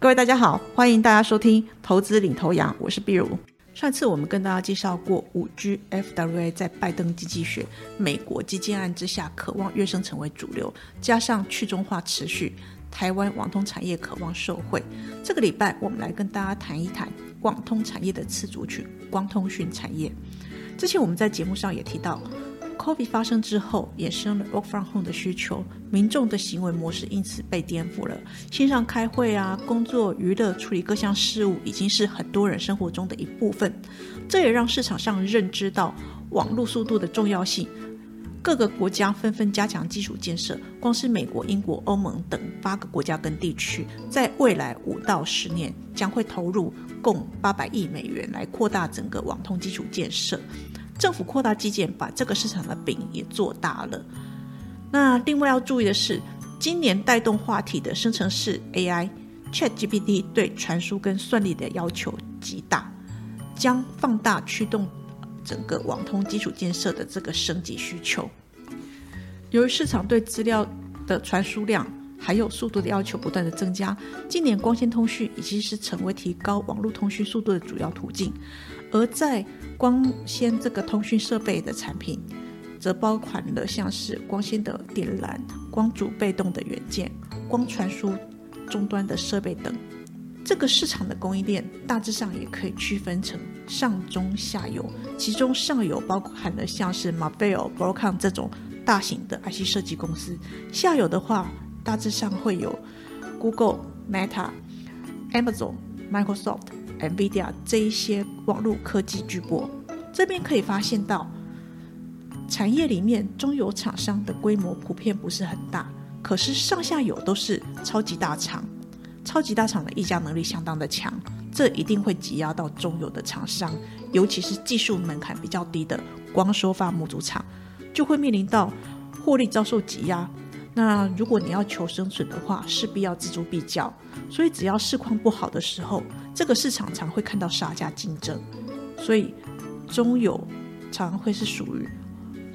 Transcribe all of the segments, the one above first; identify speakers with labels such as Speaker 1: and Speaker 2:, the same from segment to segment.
Speaker 1: 各位大家好，欢迎大家收听投资领头羊，我是碧如。上次我们跟大家介绍过五 G FWA 在拜登经济学、美国基建案之下，渴望跃升成为主流，加上去中化持续，台湾网通产业渴望受惠。这个礼拜我们来跟大家谈一谈网通产业的次族群——光通讯产业。之前我们在节目上也提到。COVID 发生之后，衍生了 work from home 的需求，民众的行为模式因此被颠覆了。线上开会啊，工作、娱乐、处理各项事务，已经是很多人生活中的一部分。这也让市场上认知到网络速度的重要性。各个国家纷纷加强基础建设，光是美国、英国、欧盟等八个国家跟地区，在未来五到十年将会投入共八百亿美元来扩大整个网通基础建设。政府扩大基建，把这个市场的饼也做大了。那另外要注意的是，今年带动话题的生成式 AI ChatGPT 对传输跟算力的要求极大，将放大驱动整个网通基础建设的这个升级需求。由于市场对资料的传输量还有速度的要求不断的增加，今年光纤通讯已经是成为提高网络通讯速度的主要途径。而在光纤这个通讯设备的产品，则包含了像是光纤的电缆、光阻被动的元件、光传输终端的设备等。这个市场的供应链大致上也可以区分成上中下游，其中上游包含了像是 Marvell、Broadcom 这种大型的 IC 设计公司，下游的话大致上会有 Google、Meta、Amazon、Microsoft。NVIDIA 这一些网络科技巨擘，这边可以发现到，产业里面中游厂商的规模普遍不是很大，可是上下游都是超级大厂，超级大厂的溢价能力相当的强，这一定会挤压到中游的厂商，尤其是技术门槛比较低的光收发模组厂，就会面临到获利遭受挤压。那如果你要求生存的话，势必要锱铢必较，所以只要市况不好的时候，这个市场常会看到杀价竞争，所以中游常会是属于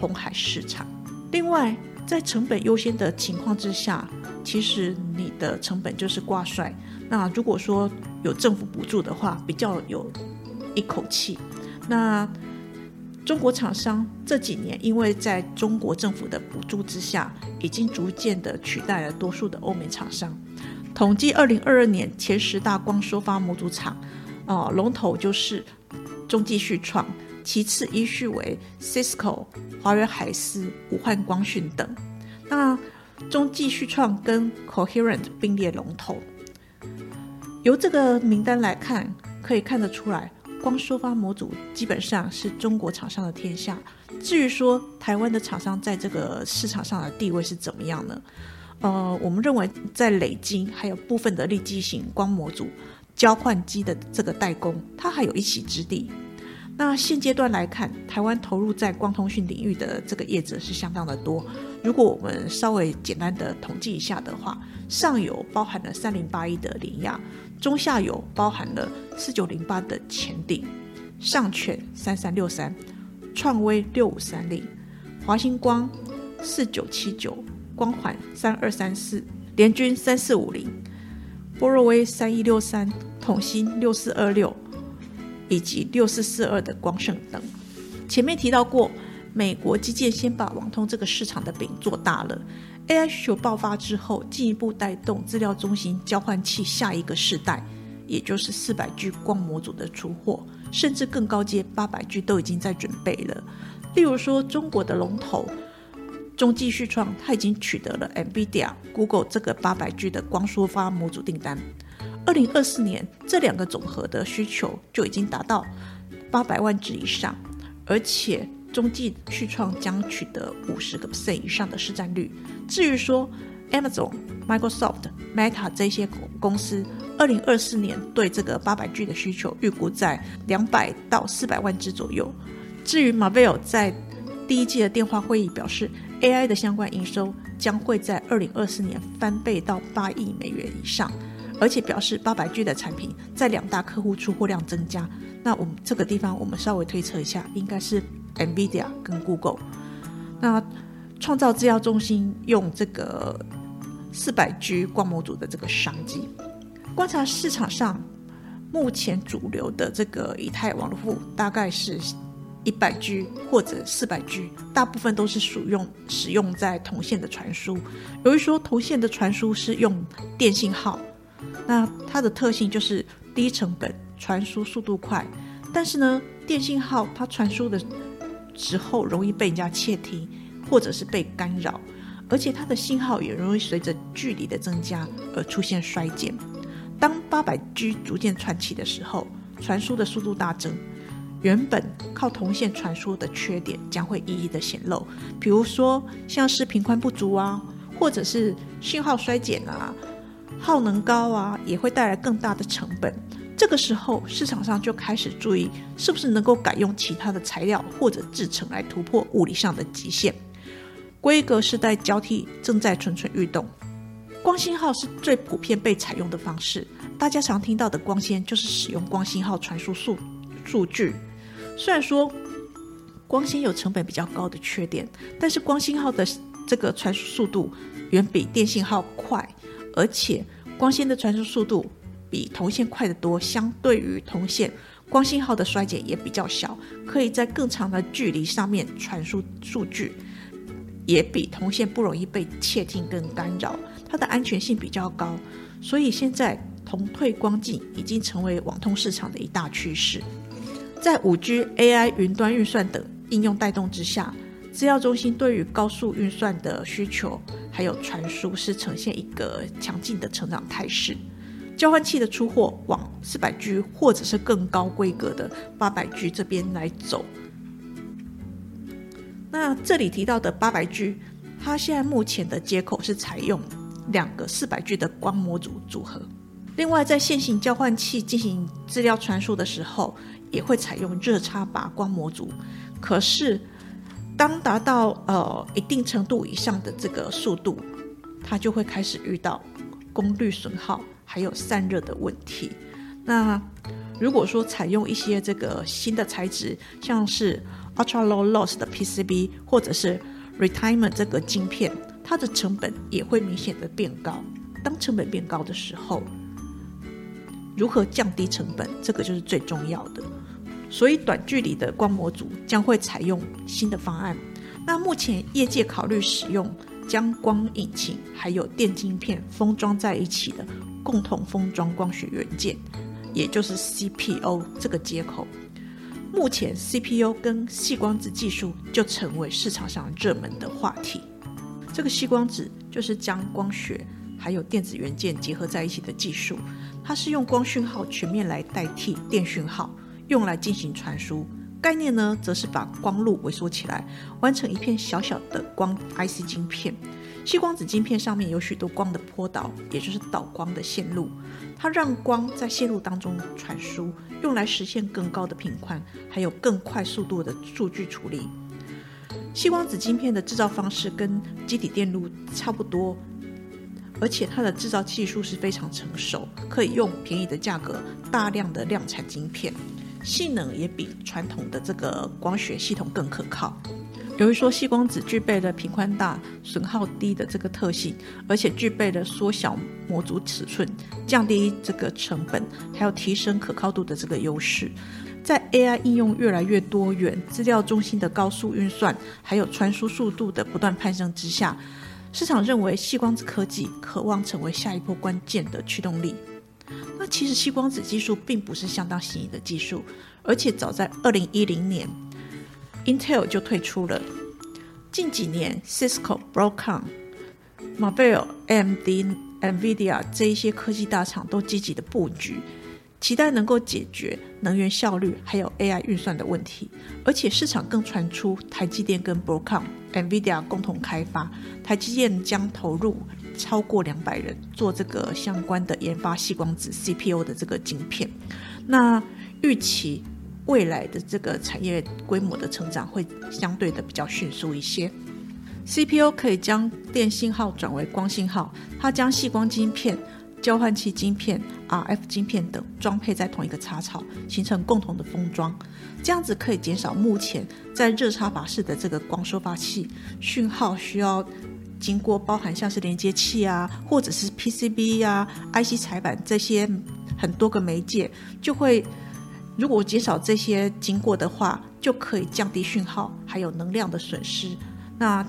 Speaker 1: 红海市场。另外，在成本优先的情况之下，其实你的成本就是挂帅。那如果说有政府补助的话，比较有一口气。那中国厂商这几年，因为在中国政府的补助之下，已经逐渐的取代了多数的欧美厂商。统计二零二二年前十大光收发模组厂，哦，龙头就是中继续创，其次依序为 Cisco、华为海思、武汉光讯等。那中继续创跟 Coherent 并列龙头。由这个名单来看，可以看得出来。光收发模组基本上是中国厂商的天下。至于说台湾的厂商在这个市场上的地位是怎么样呢？呃，我们认为在累积还有部分的立基型光模组交换机的这个代工，它还有一席之地。那现阶段来看，台湾投入在光通讯领域的这个业者是相当的多。如果我们稍微简单的统计一下的话，上游包含了三零八一的联亚。中下游包含了四九零八的前顶、上犬三三六三、创威六五三零、华星光四九七九、光环三二三四、联军三四五零、波若威三一六三、统芯六四二六以及六四四二的光盛等。前面提到过，美国基建先把网通这个市场的饼做大了。AI 需求爆发之后，进一步带动资料中心交换器下一个世代，也就是四百 G 光模组的出货，甚至更高阶八百 G 都已经在准备了。例如说，中国的龙头中继续创，它已经取得了 NVIDIA、Google 这个八百 G 的光缩发模组订单。二零二四年，这两个总和的需求就已经达到八百万只以上，而且。中继续创将取得五十个 percent 以上的市占率。至于说 Amazon、Microsoft、Meta 这些公司，二零二四年对这个八百 G 的需求预估在两百到四百万只左右。至于 Marvell 在第一季的电话会议表示，AI 的相关营收将会在二零二四年翻倍到八亿美元以上，而且表示八百 G 的产品在两大客户出货量增加。那我们这个地方我们稍微推测一下，应该是。NVIDIA 跟 Google，那创造制药中心用这个四百 G 光模组的这个商机。观察市场上目前主流的这个以太网络户大概是一百 G 或者四百 G，大部分都是属用使用在铜线的传输。由于说铜线的传输是用电信号，那它的特性就是低成本、传输速度快，但是呢，电信号它传输的之后容易被人家窃听，或者是被干扰。而且它的信号也容易随着距离的增加而出现衰减。当八百 G 逐渐传起的时候，传输的速度大增，原本靠铜线传输的缺点将会一一的显露。比如说，像是频宽不足啊，或者是信号衰减啊，耗能高啊，也会带来更大的成本。这个时候，市场上就开始注意是不是能够改用其他的材料或者制成来突破物理上的极限。规格世代交替正在蠢蠢欲动，光信号是最普遍被采用的方式。大家常听到的光纤就是使用光信号传输数数据。虽然说光纤有成本比较高的缺点，但是光信号的这个传输速度远比电信号快，而且光纤的传输速度比铜线快得多。相对于铜线，光信号的衰减也比较小，可以在更长的距离上面传输数据。也比铜线不容易被窃听跟干扰，它的安全性比较高，所以现在铜退光镜已经成为网通市场的一大趋势。在五 G、AI、云端运算等应用带动之下，资料中心对于高速运算的需求还有传输是呈现一个强劲的成长态势。交换器的出货往四百 G 或者是更高规格的八百 G 这边来走。那这里提到的八百 G，它现在目前的接口是采用两个四百 G 的光模组组合。另外，在线性交换器进行资料传输的时候，也会采用热插拔光模组。可是，当达到呃一定程度以上的这个速度，它就会开始遇到功率损耗还有散热的问题。那如果说采用一些这个新的材质，像是 Ultra Low Loss 的 PCB 或者是 Retimer 这个晶片，它的成本也会明显的变高。当成本变高的时候，如何降低成本，这个就是最重要的。所以短距离的光模组将会采用新的方案。那目前业界考虑使用将光引擎还有电晶片封装在一起的共同封装光学元件，也就是 CPO 这个接口。目前，CPU 跟细光子技术就成为市场上热门的话题。这个细光子就是将光学还有电子元件结合在一起的技术，它是用光讯号全面来代替电讯号，用来进行传输。概念呢，则是把光路萎缩起来，完成一片小小的光 IC 晶片。细光子晶片上面有许多光的波导，也就是导光的线路，它让光在线路当中传输，用来实现更高的频宽，还有更快速度的数据处理。细光子晶片的制造方式跟基体电路差不多，而且它的制造技术是非常成熟，可以用便宜的价格大量的量产晶片，性能也比传统的这个光学系统更可靠。由于说细光子具备了频宽大、损耗低的这个特性，而且具备了缩小模组尺寸、降低这个成本，还有提升可靠度的这个优势，在 AI 应用越来越多元、资料中心的高速运算，还有传输速度的不断攀升之下，市场认为细光子科技渴望成为下一波关键的驱动力。那其实吸光子技术并不是相当新颖的技术，而且早在二零一零年。Intel 就退出了。近几年，Cisco、Broadcom、m a r b e l l、AMD、Nvidia 这一些科技大厂都积极的布局，期待能够解决能源效率还有 AI 运算的问题。而且市场更传出台积电跟 b r o c o m NVIDIA 共同开发，台积电将投入超过两百人做这个相关的研发，细光子 CPU 的这个晶片。那预期。未来的这个产业规模的成长会相对的比较迅速一些。CPU 可以将电信号转为光信号，它将细光晶片交换器晶片、RF 晶片等装配在同一个插槽，形成共同的封装。这样子可以减少目前在热插拔式的这个光收发器讯号需要经过包含像是连接器啊，或者是 PCB 啊、IC 彩板这些很多个媒介，就会如果减少这些经过的话，就可以降低讯号还有能量的损失。那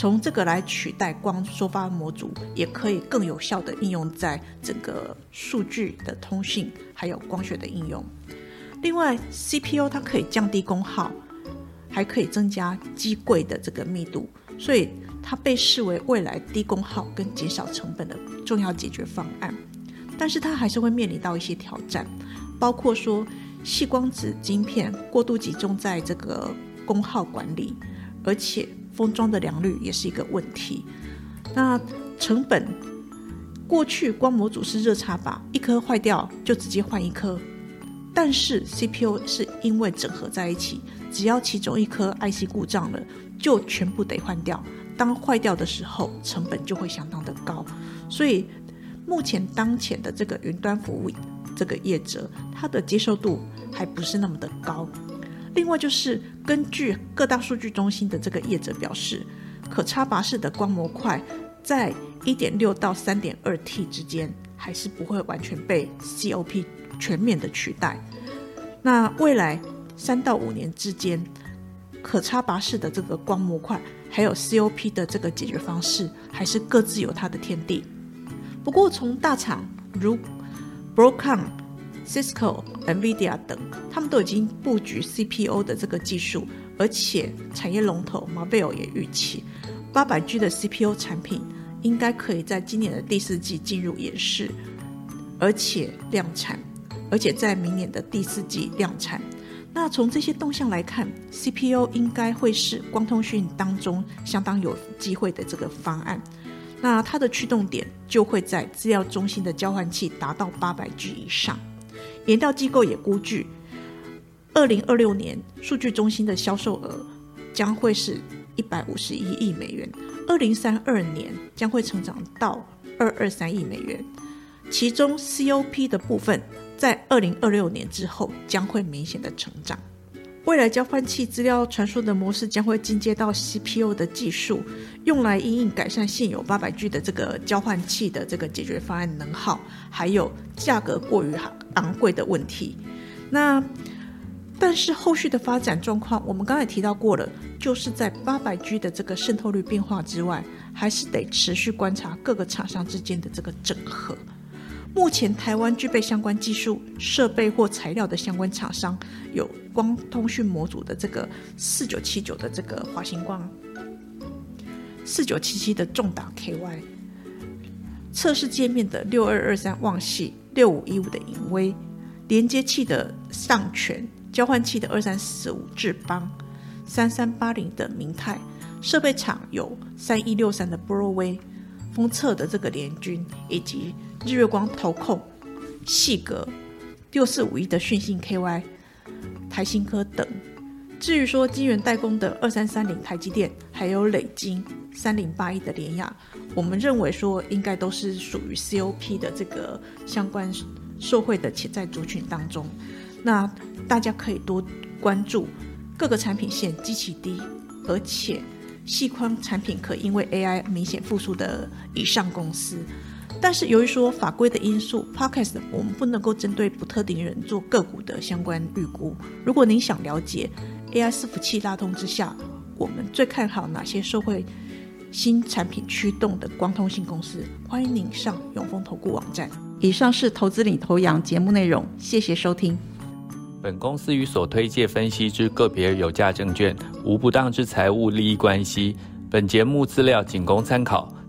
Speaker 1: 从这个来取代光收发模组，也可以更有效的应用在整个数据的通信还有光学的应用。另外，CPU 它可以降低功耗，还可以增加机柜的这个密度，所以它被视为未来低功耗跟减少成本的重要解决方案。但是它还是会面临到一些挑战，包括说细光子晶片过度集中在这个功耗管理，而且封装的良率也是一个问题。那成本，过去光模组是热插拔，一颗坏掉就直接换一颗。但是 CPU 是因为整合在一起，只要其中一颗 IC 故障了，就全部得换掉。当坏掉的时候，成本就会相当的高。所以目前当前的这个云端服务这个业者，它的接受度还不是那么的高。另外就是根据各大数据中心的这个业者表示，可插拔式的光模块在1.6到 3.2T 之间，还是不会完全被 COP。全面的取代。那未来三到五年之间，可插拔式的这个光模块，还有 COP 的这个解决方式，还是各自有它的天地。不过，从大厂如 Broadcom、Cisco、NVIDIA 等，他们都已经布局 CPO 的这个技术，而且产业龙头 m a r v e l 也预期，八百 G 的 CPO 产品应该可以在今年的第四季进入演示，而且量产。而且在明年的第四季量产。那从这些动向来看，CPU 应该会是光通讯当中相当有机会的这个方案。那它的驱动点就会在资料中心的交换器达到八百 G 以上。研调机构也估计，二零二六年数据中心的销售额将会是一百五十一亿美元，二零三二年将会成长到二二三亿美元，其中 COP 的部分。在二零二六年之后将会明显的成长。未来交换器资料传输的模式将会进阶到 CPU 的技术，用来应应改善现有八百 G 的这个交换器的这个解决方案能耗，还有价格过于昂贵的问题。那但是后续的发展状况，我们刚才提到过了，就是在八百 G 的这个渗透率变化之外，还是得持续观察各个厂商之间的这个整合。目前台湾具备相关技术、设备或材料的相关厂商，有光通讯模组的这个四九七九的这个华星光，四九七七的重达 KY，测试界面的六二二三旺系，六五一五的影威，连接器的上全，交换器的二三四五智邦，三三八零的明泰，设备厂有三一六三的波若威，封测的这个联军以及。日月光投控、细格、六四五一的讯信 KY、台新科等。至于说晶圆代工的二三三零台积电，还有磊晶三零八一的联亚，我们认为说应该都是属于 COP 的这个相关受惠的潜在族群当中。那大家可以多关注各个产品线极其低，而且细宽产品可因为 AI 明显复苏的以上公司。但是由于说法规的因素，Podcast 我们不能够针对不特定人做个股的相关预估。如果您想了解 AI 伺服器拉通之下，我们最看好哪些社会新产品驱动的光通信公司，欢迎您上永丰投顾网站。以上是投资领头羊节目内容，谢谢收听。
Speaker 2: 本公司与所推介分析之个别有价证券无不当之财务利益关系。本节目资料仅供参考。